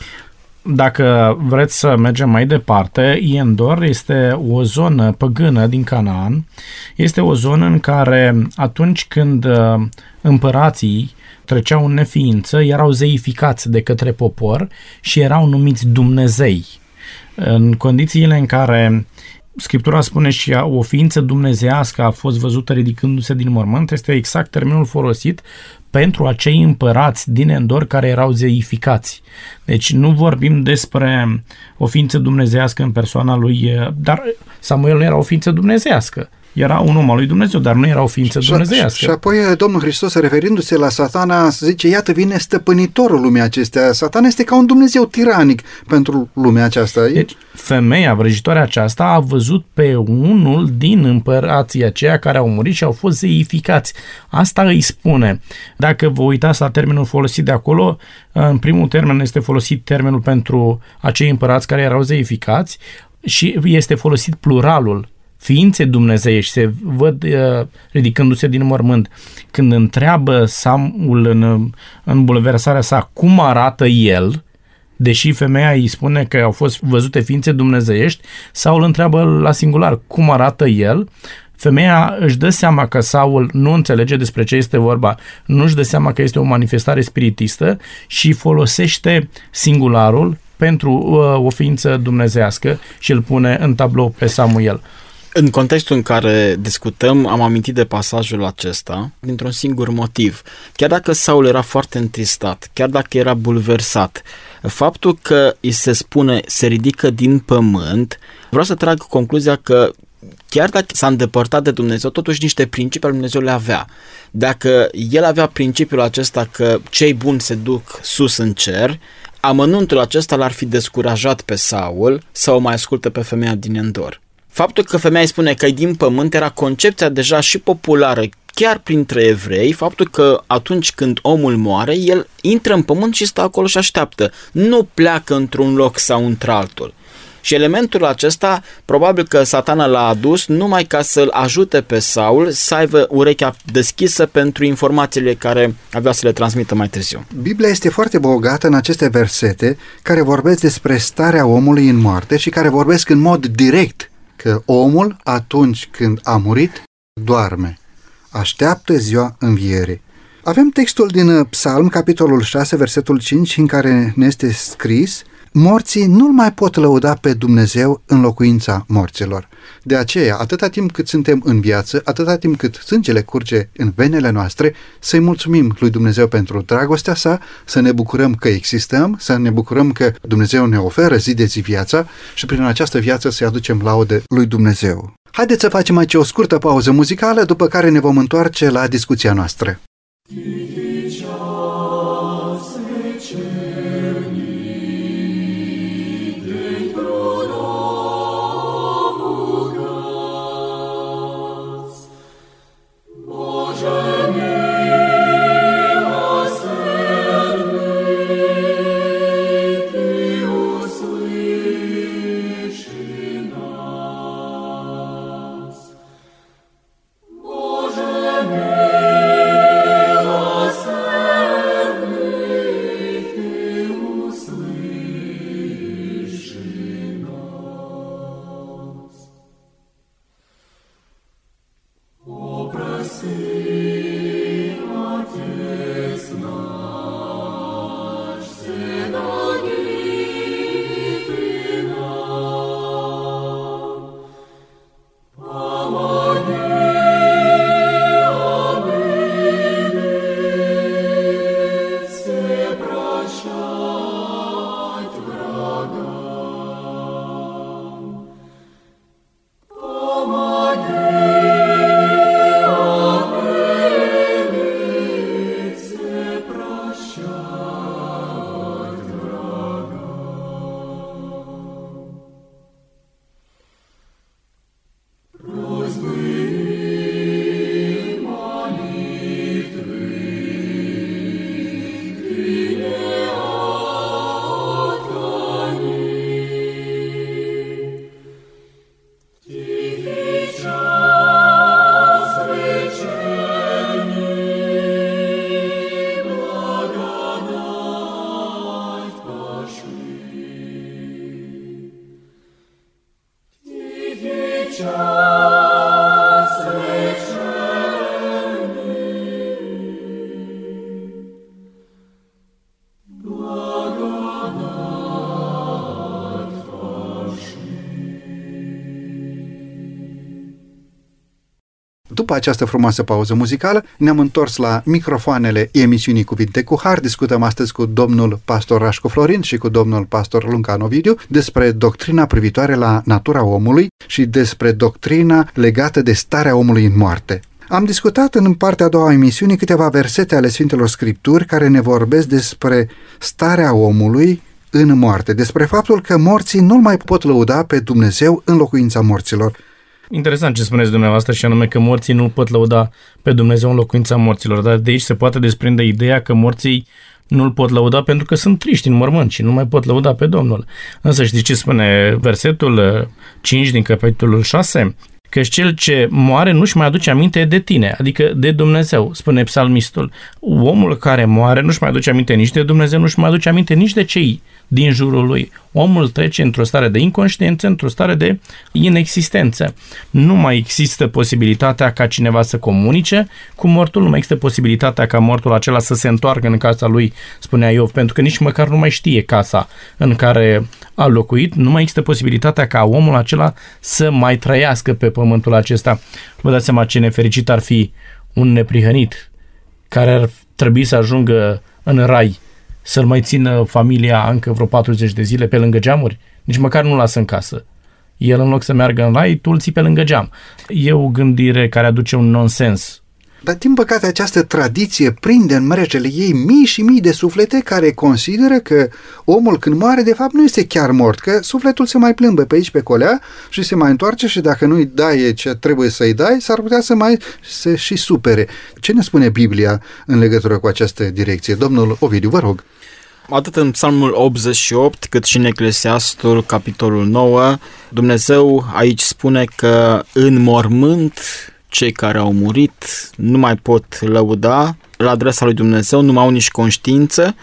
Dacă vreți să mergem mai departe, Iendor este o zonă păgână din Canaan. Este o zonă în care atunci când uh, împărații treceau în neființă, erau zeificați de către popor și erau numiți Dumnezei. În condițiile în care Scriptura spune și ea, o ființă dumnezească a fost văzută ridicându-se din mormânt, este exact termenul folosit pentru acei împărați din Endor care erau zeificați. Deci nu vorbim despre o ființă dumnezească în persoana lui, dar Samuel nu era o ființă dumnezească. Era un om al lui Dumnezeu, dar nu era o ființă Și, dumnezeiască. și apoi Domnul Hristos, referindu-se la satana, zice, iată vine stăpânitorul lumii acestea. Satana este ca un Dumnezeu tiranic pentru lumea aceasta. Deci, femeia vrăjitoarea aceasta a văzut pe unul din împărații aceia care au murit și au fost zeificați. Asta îi spune. Dacă vă uitați la termenul folosit de acolo, în primul termen este folosit termenul pentru acei împărați care erau zeificați și este folosit pluralul ființe dumnezeiești se văd uh, ridicându-se din mormânt. Când întreabă Samul în, în bulversarea sa cum arată el, deși femeia îi spune că au fost văzute ființe dumnezeiești, sau îl întreabă la singular cum arată el, femeia își dă seama că Saul nu înțelege despre ce este vorba, nu își dă seama că este o manifestare spiritistă și folosește singularul pentru uh, o ființă dumnezească și îl pune în tablou pe Samuel. În contextul în care discutăm, am amintit de pasajul acesta dintr-un singur motiv. Chiar dacă Saul era foarte întristat, chiar dacă era bulversat, faptul că îi se spune se ridică din pământ, vreau să trag concluzia că chiar dacă s-a îndepărtat de Dumnezeu, totuși niște principii ale Dumnezeu le avea. Dacă el avea principiul acesta că cei buni se duc sus în cer, amănuntul acesta l-ar fi descurajat pe Saul să o mai asculte pe femeia din Endor. Faptul că femeia îi spune că e din pământ era concepția deja și populară chiar printre evrei, faptul că atunci când omul moare, el intră în pământ și stă acolo și așteaptă. Nu pleacă într-un loc sau într-altul. Și elementul acesta, probabil că satana l-a adus numai ca să-l ajute pe Saul să aibă urechea deschisă pentru informațiile care avea să le transmită mai târziu. Biblia este foarte bogată în aceste versete care vorbesc despre starea omului în moarte și care vorbesc în mod direct că omul, atunci când a murit, doarme. Așteaptă ziua învierii. Avem textul din Psalm, capitolul 6, versetul 5, în care ne este scris Morții nu-L mai pot lăuda pe Dumnezeu în locuința morților. De aceea, atâta timp cât suntem în viață, atâta timp cât sângele curge în venele noastre, să-i mulțumim lui Dumnezeu pentru dragostea sa, să ne bucurăm că existăm, să ne bucurăm că Dumnezeu ne oferă zi de zi viața și prin această viață să-i aducem laude lui Dumnezeu. Haideți să facem aici o scurtă pauză muzicală, după care ne vom întoarce la discuția noastră. După această frumoasă pauză muzicală, ne-am întors la microfoanele emisiunii Cuvinte cu Har. Discutăm astăzi cu domnul pastor Rașcu Florin și cu domnul pastor Luncan Ovidiu despre doctrina privitoare la natura omului și despre doctrina legată de starea omului în moarte. Am discutat în partea a doua a emisiunii câteva versete ale Sfintelor Scripturi care ne vorbesc despre starea omului în moarte, despre faptul că morții nu mai pot lăuda pe Dumnezeu în locuința morților. Interesant ce spuneți dumneavoastră și anume că morții nu pot lăuda pe Dumnezeu în locuința morților, dar de aici se poate desprinde ideea că morții nu-L pot lăuda pentru că sunt triști în mormânt și nu mai pot lăuda pe Domnul. Însă știți ce spune versetul 5 din capitolul 6? Că cel ce moare nu-și mai aduce aminte de tine, adică de Dumnezeu, spune psalmistul. Omul care moare nu-și mai aduce aminte nici de Dumnezeu, nu-și mai aduce aminte nici de cei din jurul lui. Omul trece într-o stare de inconștiență, într-o stare de inexistență. Nu mai există posibilitatea ca cineva să comunice cu mortul, nu mai există posibilitatea ca mortul acela să se întoarcă în casa lui, spunea Iov, pentru că nici măcar nu mai știe casa în care a locuit, nu mai există posibilitatea ca omul acela să mai trăiască pe pământul acesta. Vă dați seama ce nefericit ar fi un neprihănit care ar trebui să ajungă în rai să-l mai țină familia încă vreo 40 de zile pe lângă geamuri? Nici măcar nu lasă în casă. El în loc să meargă în rai, tu îl ții pe lângă geam. E o gândire care aduce un nonsens dar, din păcate, această tradiție prinde în mrecele ei mii și mii de suflete care consideră că omul când moare, de fapt, nu este chiar mort, că sufletul se mai plimbă pe aici, pe colea și se mai întoarce și dacă nu-i dai ce trebuie să-i dai, s-ar putea să mai se și supere. Ce ne spune Biblia în legătură cu această direcție? Domnul Ovidiu, vă rog. Atât în Psalmul 88, cât și în Eclesiastul, capitolul 9, Dumnezeu aici spune că în mormânt cei care au murit nu mai pot lăuda la adresa lui Dumnezeu, nu mai au nici conștiință,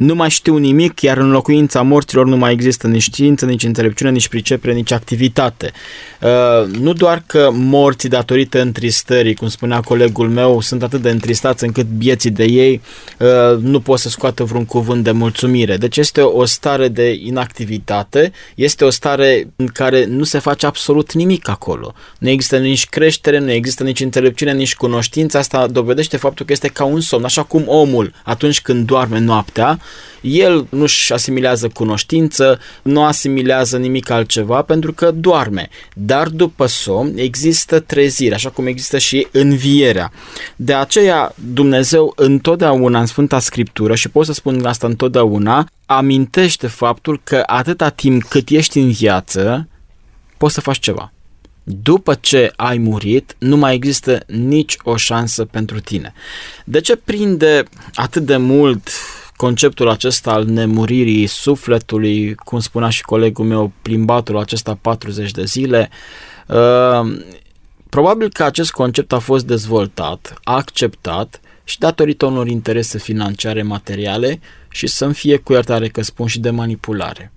nu mai știu nimic, iar în locuința morților nu mai există nici știință, nici înțelepciune, nici pricepere, nici activitate. Uh, nu doar că morții datorită întristării, cum spunea colegul meu, sunt atât de întristați încât bieții de ei uh, nu pot să scoată vreun cuvânt de mulțumire. Deci este o stare de inactivitate, este o stare în care nu se face absolut nimic acolo. Nu există nici creștere, nu există nici înțelepciune, nici cunoștință. Asta dovedește faptul că este ca un somn, așa cum omul atunci când doarme noaptea, el nu-și asimilează cunoștință, nu asimilează nimic altceva pentru că doarme. Dar după somn există trezire, așa cum există și învierea. De aceea Dumnezeu întotdeauna în Sfânta Scriptură, și pot să spun asta întotdeauna, amintește faptul că atâta timp cât ești în viață, poți să faci ceva. După ce ai murit, nu mai există nici o șansă pentru tine. De ce prinde atât de mult conceptul acesta al nemuririi sufletului, cum spunea și colegul meu, plimbatul acesta 40 de zile, uh, probabil că acest concept a fost dezvoltat, acceptat și datorită unor interese financiare materiale și să-mi fie cu iertare că spun și de manipulare.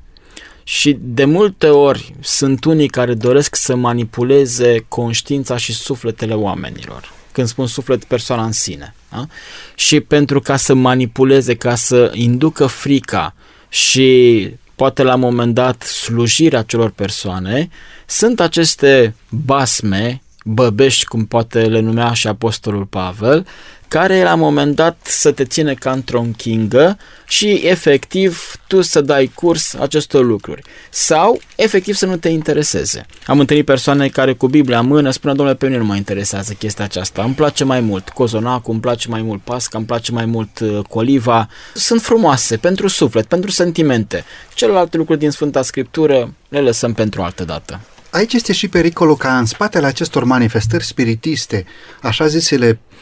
Și de multe ori sunt unii care doresc să manipuleze conștiința și sufletele oamenilor. Când spun suflet, persoana în sine. Da? Și pentru ca să manipuleze, ca să inducă frica și poate la un moment dat slujirea celor persoane, sunt aceste basme, băbești, cum poate le numea și Apostolul Pavel, care la un moment dat să te ține ca într-o închingă și efectiv tu să dai curs acestor lucruri. Sau efectiv să nu te intereseze. Am întâlnit persoane care cu Biblia în mână spun, domnule, pe mine nu mă interesează chestia aceasta. Îmi place mai mult cozonacul, îmi place mai mult pasca, îmi place mai mult uh, coliva. Sunt frumoase pentru suflet, pentru sentimente. Celelalte lucruri din Sfânta Scriptură le lăsăm pentru altă dată. Aici este și pericolul ca în spatele acestor manifestări spiritiste, așa zisele uh,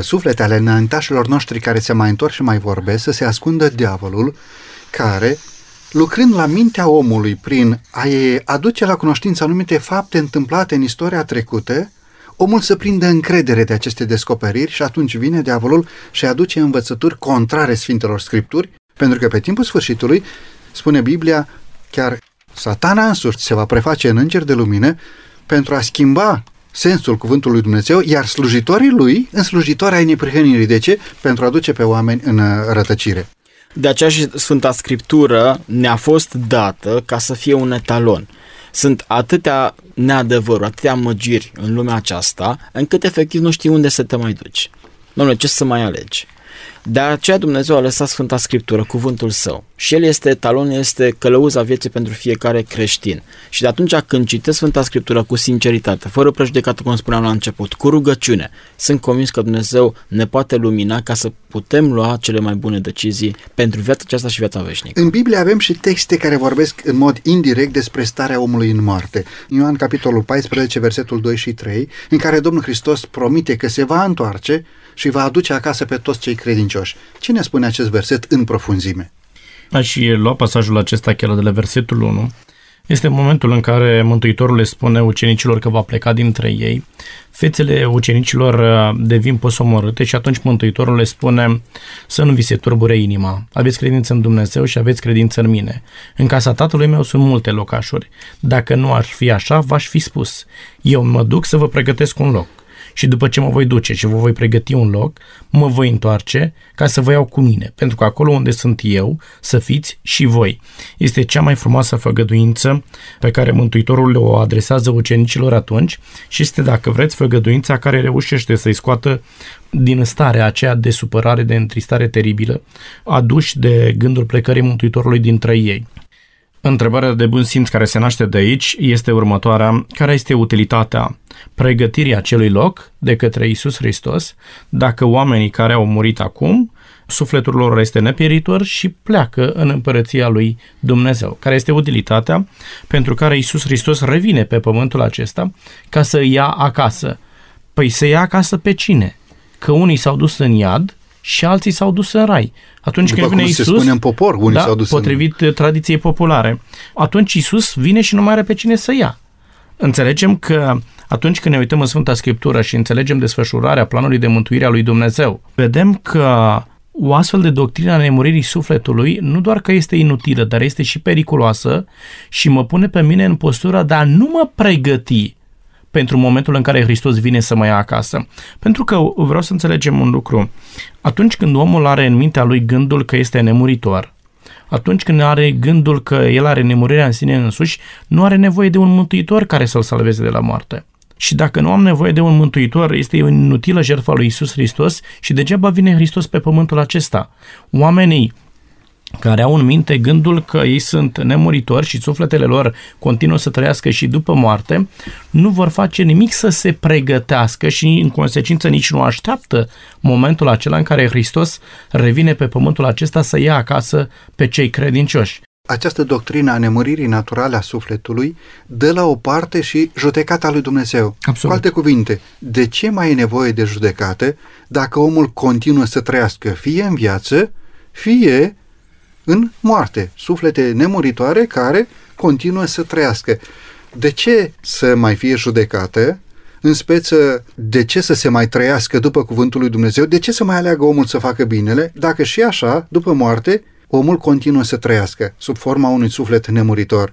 suflete ale înaintașilor noștri care se mai întorc și mai vorbesc, să se ascundă diavolul care, lucrând la mintea omului prin a-i aduce la cunoștință anumite fapte întâmplate în istoria trecută, omul să prindă încredere de aceste descoperiri și atunci vine diavolul și aduce învățături contrare Sfintelor Scripturi, pentru că pe timpul sfârșitului, spune Biblia, chiar satana însuși se va preface în înger de lumină pentru a schimba sensul cuvântului Dumnezeu, iar slujitorii lui în slujitoarea ai neprihănirii. De ce? Pentru a duce pe oameni în uh, rătăcire. De aceea și Sfânta Scriptură ne-a fost dată ca să fie un etalon. Sunt atâtea neadevăruri, atâtea măgiri în lumea aceasta, încât efectiv nu știi unde să te mai duci. Domnule, ce să mai alegi? De aceea Dumnezeu a lăsat Sfânta Scriptură, cuvântul său. Și el este etalon, este călăuza vieții pentru fiecare creștin. Și de atunci când citesc Sfânta Scriptură cu sinceritate, fără prejudecată, cum spuneam la început, cu rugăciune, sunt convins că Dumnezeu ne poate lumina ca să putem lua cele mai bune decizii pentru viața aceasta și viața veșnică. În Biblie avem și texte care vorbesc în mod indirect despre starea omului în moarte. Ioan capitolul 14, versetul 2 și 3, în care Domnul Hristos promite că se va întoarce și va aduce acasă pe toți cei credincioși. Cine spune acest verset în profunzime? Aș lua pasajul acesta chiar de la versetul 1. Este momentul în care Mântuitorul le spune ucenicilor că va pleca dintre ei. Fețele ucenicilor uh, devin posomorâte și atunci Mântuitorul le spune să nu vi se turbure inima. Aveți credință în Dumnezeu și aveți credință în mine. În casa tatălui meu sunt multe locașuri. Dacă nu ar fi așa, v-aș fi spus. Eu mă duc să vă pregătesc un loc și după ce mă voi duce și vă voi pregăti un loc, mă voi întoarce ca să vă iau cu mine, pentru că acolo unde sunt eu, să fiți și voi. Este cea mai frumoasă făgăduință pe care Mântuitorul o adresează ucenicilor atunci și este, dacă vreți, făgăduința care reușește să-i scoată din starea aceea de supărare, de întristare teribilă, aduși de gândul plecării Mântuitorului dintre ei. Întrebarea de bun simț care se naște de aici este următoarea. Care este utilitatea pregătirii acelui loc de către Isus Hristos dacă oamenii care au murit acum, sufletul lor este nepieritor și pleacă în împărăția lui Dumnezeu? Care este utilitatea pentru care Isus Hristos revine pe pământul acesta ca să ia acasă? Păi să ia acasă pe cine? Că unii s-au dus în iad și alții s-au dus în rai. Atunci După când vine cum Isus, se spune în popor, unii da, s-au dus potrivit în... tradiției populare, atunci Isus vine și nu mai are pe cine să ia. Înțelegem că atunci când ne uităm în Sfânta Scriptură și înțelegem desfășurarea planului de mântuire a lui Dumnezeu, vedem că o astfel de doctrină a nemuririi sufletului nu doar că este inutilă, dar este și periculoasă și mă pune pe mine în postura de a nu mă pregăti pentru momentul în care Hristos vine să mă ia acasă. Pentru că vreau să înțelegem un lucru. Atunci când omul are în mintea lui gândul că este nemuritor, atunci când are gândul că el are nemurirea în sine însuși, nu are nevoie de un mântuitor care să-l salveze de la moarte. Și dacă nu am nevoie de un mântuitor, este o inutilă jertfa lui Isus Hristos și degeaba vine Hristos pe pământul acesta. Oamenii care au în minte gândul că ei sunt nemuritori și sufletele lor continuă să trăiască și după moarte, nu vor face nimic să se pregătească și în consecință nici nu așteaptă momentul acela în care Hristos revine pe pământul acesta să ia acasă pe cei credincioși. Această doctrină a nemuririi naturale a sufletului dă la o parte și judecata lui Dumnezeu. Absolut. Cu alte cuvinte, de ce mai e nevoie de judecată dacă omul continuă să trăiască fie în viață, fie în moarte, suflete nemuritoare care continuă să trăiască. De ce să mai fie judecată? În speță, de ce să se mai trăiască după cuvântul lui Dumnezeu? De ce să mai aleagă omul să facă binele, dacă și așa, după moarte, omul continuă să trăiască sub forma unui suflet nemuritor?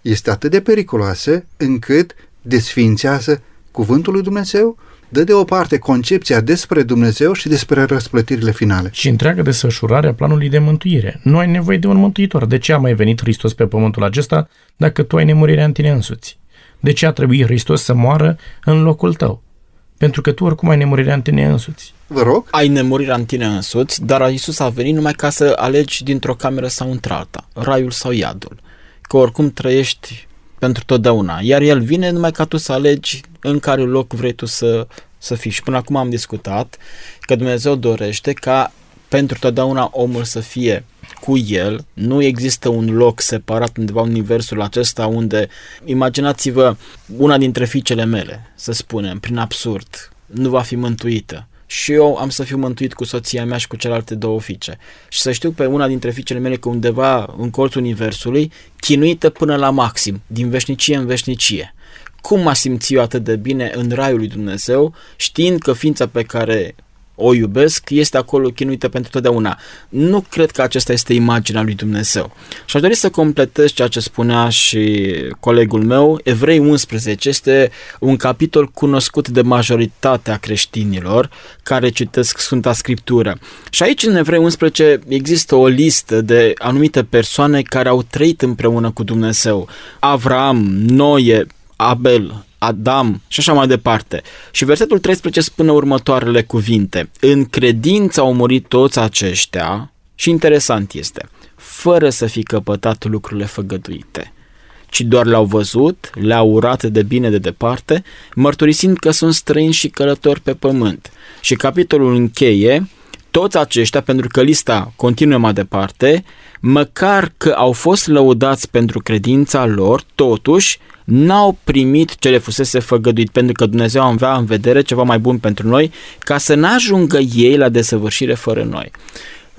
Este atât de periculoasă încât desfințează cuvântul lui Dumnezeu, dă deoparte concepția despre Dumnezeu și despre răsplătirile finale. Și întreaga desfășurare a planului de mântuire. Nu ai nevoie de un mântuitor. De ce a mai venit Hristos pe pământul acesta dacă tu ai nemurirea în tine însuți? De ce a trebuit Hristos să moară în locul tău? Pentru că tu oricum ai nemurirea în tine însuți. Vă rog? Ai nemurirea în tine însuți, dar Isus a venit numai ca să alegi dintr-o cameră sau într-alta, raiul sau iadul. Că oricum trăiești pentru totdeauna. Iar el vine numai ca tu să alegi în care loc vrei tu să, să fii. Și până acum am discutat că Dumnezeu dorește ca pentru totdeauna omul să fie cu el, nu există un loc separat undeva în universul acesta unde, imaginați-vă, una dintre fiicele mele, să spunem, prin absurd, nu va fi mântuită și eu am să fiu mântuit cu soția mea și cu celelalte două fiice. Și să știu pe una dintre fiicele mele că undeva în colțul universului, chinuită până la maxim, din veșnicie în veșnicie. Cum m-a simțit eu atât de bine în raiul lui Dumnezeu, știind că ființa pe care o iubesc, este acolo chinuită pentru totdeauna. Nu cred că acesta este imaginea lui Dumnezeu. Și aș dori să completez ceea ce spunea și colegul meu. Evrei 11 este un capitol cunoscut de majoritatea creștinilor care citesc Sfânta Scriptură. Și aici în Evrei 11 există o listă de anumite persoane care au trăit împreună cu Dumnezeu. Avram, Noe, Abel, Adam și așa mai departe. Și versetul 13 spune următoarele cuvinte. În credință au murit toți aceștia și interesant este, fără să fi căpătat lucrurile făgăduite ci doar le-au văzut, le-au urat de bine de departe, mărturisind că sunt străini și călători pe pământ. Și capitolul încheie, toți aceștia, pentru că lista continuă mai departe, măcar că au fost lăudați pentru credința lor, totuși n-au primit ce le fusese făgăduit, pentru că Dumnezeu avea în vedere ceva mai bun pentru noi, ca să n-ajungă ei la desăvârșire fără noi.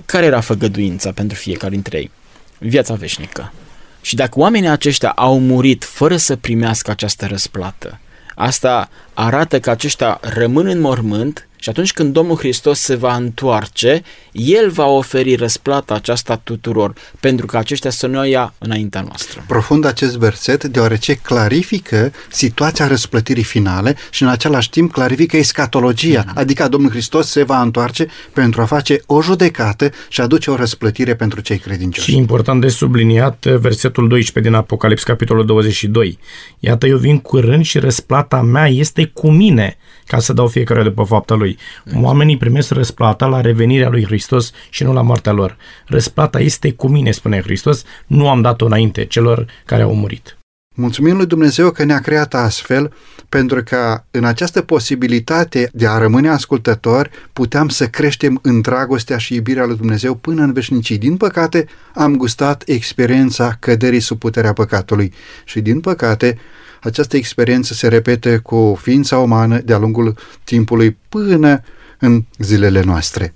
Care era făgăduința pentru fiecare dintre ei? Viața veșnică. Și dacă oamenii aceștia au murit fără să primească această răsplată, asta arată că aceștia rămân în mormânt și atunci când Domnul Hristos se va întoarce, El va oferi răsplata aceasta tuturor, pentru că aceștia să nu o ia înaintea noastră. Profund acest verset, deoarece clarifică situația răsplătirii finale și în același timp clarifică escatologia, mm-hmm. adică Domnul Hristos se va întoarce pentru a face o judecată și aduce o răsplătire pentru cei credincioși. Și important de subliniat versetul 12 din Apocalips, capitolul 22. Iată, eu vin curând și răsplata mea este cu mine ca să dau fiecare după fapta lui. Oamenii primesc răsplata la revenirea lui Hristos și nu la moartea lor. Răsplata este cu mine, spune Hristos, nu am dat-o înainte celor care au murit. Mulțumim lui Dumnezeu că ne-a creat astfel, pentru că în această posibilitate de a rămâne ascultători puteam să creștem în dragostea și iubirea lui Dumnezeu până în veșnicii. Din păcate, am gustat experiența căderii sub puterea păcatului și, din păcate, această experiență se repete cu ființa umană de-a lungul timpului până în zilele noastre.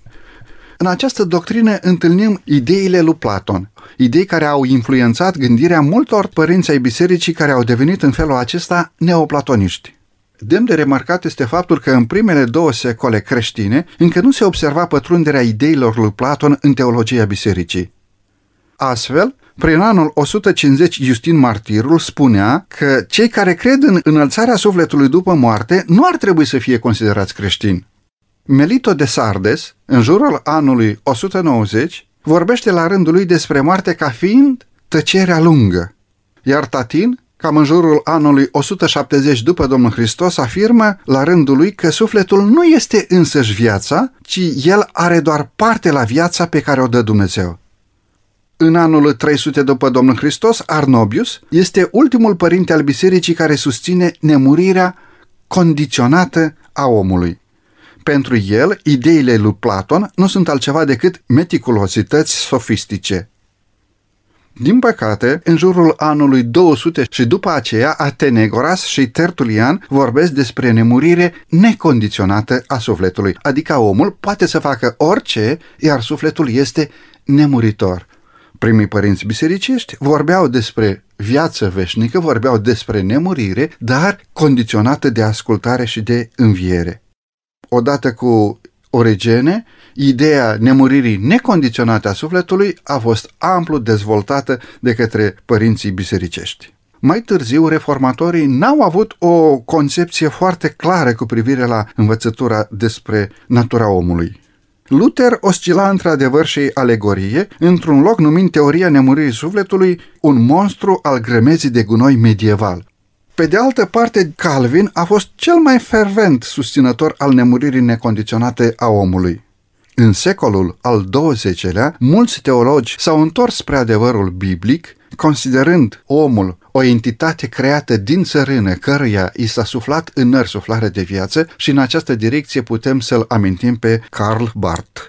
În această doctrină întâlnim ideile lui Platon, idei care au influențat gândirea multor părinți ai bisericii care au devenit în felul acesta neoplatoniști. Demn de remarcat este faptul că în primele două secole creștine încă nu se observa pătrunderea ideilor lui Platon în teologia bisericii. Astfel, prin anul 150, Justin Martirul spunea că cei care cred în înălțarea sufletului după moarte nu ar trebui să fie considerați creștini. Melito de Sardes, în jurul anului 190, vorbește la rândul lui despre moarte ca fiind tăcerea lungă. Iar Tatin, cam în jurul anului 170 după Domnul Hristos, afirmă la rândul lui că sufletul nu este însăși viața, ci el are doar parte la viața pe care o dă Dumnezeu. În anul 300 după Domnul Hristos, Arnobius este ultimul părinte al bisericii care susține nemurirea condiționată a omului. Pentru el, ideile lui Platon nu sunt altceva decât meticulosități sofistice. Din păcate, în jurul anului 200 și după aceea, Atenegoras și Tertulian vorbesc despre nemurire necondiționată a sufletului, adică omul poate să facă orice, iar sufletul este nemuritor. Primii părinți bisericești vorbeau despre viață veșnică, vorbeau despre nemurire, dar condiționată de ascultare și de înviere odată cu Origene, ideea nemuririi necondiționate a sufletului a fost amplu dezvoltată de către părinții bisericești. Mai târziu, reformatorii n-au avut o concepție foarte clară cu privire la învățătura despre natura omului. Luther oscila într-adevăr și alegorie, într-un loc numind teoria nemuririi sufletului un monstru al grămezii de gunoi medieval. Pe de altă parte, Calvin a fost cel mai fervent susținător al nemuririi necondiționate a omului. În secolul al XX-lea, mulți teologi s-au întors spre adevărul biblic, considerând omul o entitate creată din țărână, căruia i s-a suflat în nări suflare de viață și în această direcție putem să-l amintim pe Karl Barth.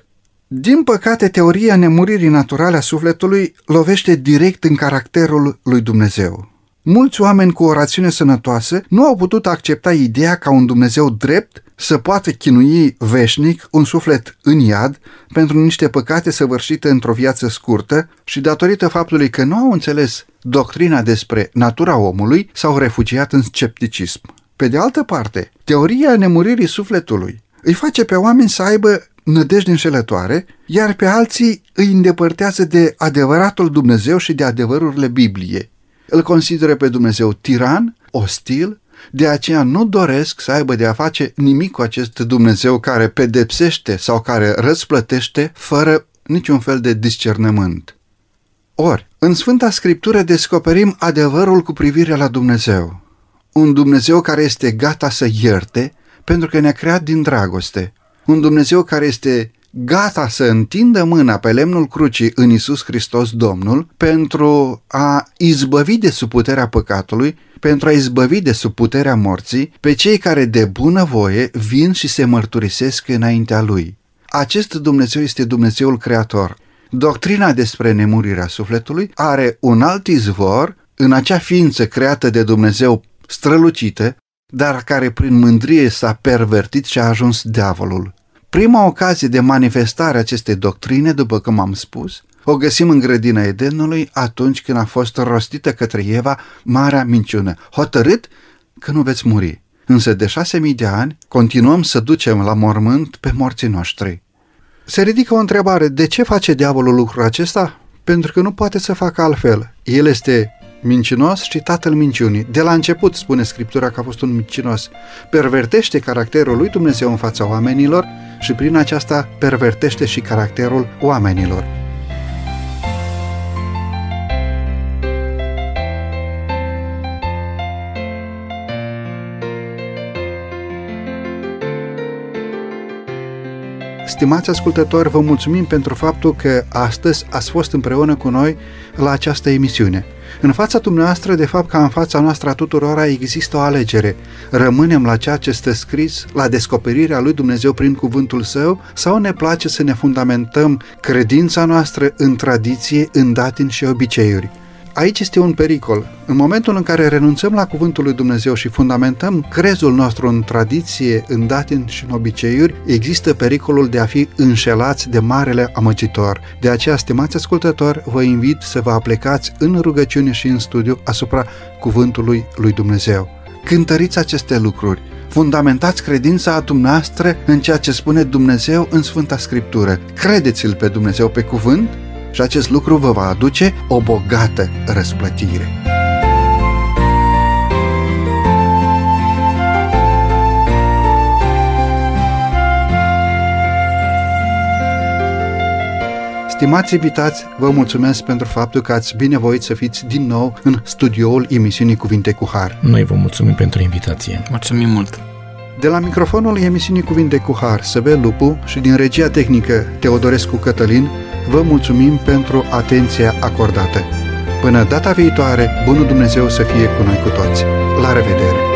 Din păcate, teoria nemuririi naturale a sufletului lovește direct în caracterul lui Dumnezeu. Mulți oameni cu o rațiune sănătoasă nu au putut accepta ideea ca un Dumnezeu drept să poată chinui veșnic un suflet în iad pentru niște păcate săvârșite într-o viață scurtă și datorită faptului că nu au înțeles doctrina despre natura omului, s-au refugiat în scepticism. Pe de altă parte, teoria nemuririi sufletului îi face pe oameni să aibă nădejde înșelătoare, iar pe alții îi îndepărtează de adevăratul Dumnezeu și de adevărurile Bibliei. Îl consideră pe Dumnezeu tiran, ostil, de aceea nu doresc să aibă de a face nimic cu acest Dumnezeu care pedepsește sau care răsplătește fără niciun fel de discernământ. Ori, în Sfânta Scriptură descoperim adevărul cu privire la Dumnezeu. Un Dumnezeu care este gata să ierte pentru că ne-a creat din dragoste. Un Dumnezeu care este gata să întindă mâna pe lemnul crucii în Isus Hristos Domnul pentru a izbăvi de sub puterea păcatului, pentru a izbăvi de sub puterea morții pe cei care de bună voie vin și se mărturisesc înaintea Lui. Acest Dumnezeu este Dumnezeul Creator. Doctrina despre nemurirea sufletului are un alt izvor în acea ființă creată de Dumnezeu strălucită, dar care prin mândrie s-a pervertit și a ajuns diavolul. Prima ocazie de manifestare a acestei doctrine, după cum am spus, o găsim în grădina Edenului atunci când a fost rostită către Eva marea minciună, hotărât că nu veți muri. Însă de șase mii de ani continuăm să ducem la mormânt pe morții noștri. Se ridică o întrebare, de ce face diavolul lucrul acesta? Pentru că nu poate să facă altfel. El este mincinos și tatăl minciunii. De la început spune Scriptura că a fost un mincinos. Pervertește caracterul lui Dumnezeu în fața oamenilor și prin aceasta pervertește și caracterul oamenilor. Stimați ascultători, vă mulțumim pentru faptul că astăzi ați fost împreună cu noi la această emisiune. În fața dumneavoastră, de fapt ca în fața noastră a tuturora, există o alegere. Rămânem la ceea ce stă scris, la descoperirea lui Dumnezeu prin cuvântul său, sau ne place să ne fundamentăm credința noastră în tradiție, în datini și obiceiuri. Aici este un pericol. În momentul în care renunțăm la cuvântul lui Dumnezeu și fundamentăm crezul nostru în tradiție, în datin și în obiceiuri, există pericolul de a fi înșelați de marele amăgitor. De aceea, stimați ascultători, vă invit să vă aplecați în rugăciune și în studiu asupra cuvântului lui Dumnezeu. Cântăriți aceste lucruri, fundamentați credința a dumneavoastră în ceea ce spune Dumnezeu în Sfânta Scriptură. Credeți-L pe Dumnezeu pe cuvânt și acest lucru vă va aduce o bogată răsplătire. Stimați invitați, vă mulțumesc pentru faptul că ați binevoit să fiți din nou în studioul emisiunii Cuvinte cu Har. Noi vă mulțumim pentru invitație. Mulțumim mult! De la microfonul emisiunii Cuvinte cu Har, Săbe Lupu și din regia tehnică Teodorescu Cătălin, vă mulțumim pentru atenția acordată. Până data viitoare, bunul Dumnezeu să fie cu noi cu toți. La revedere!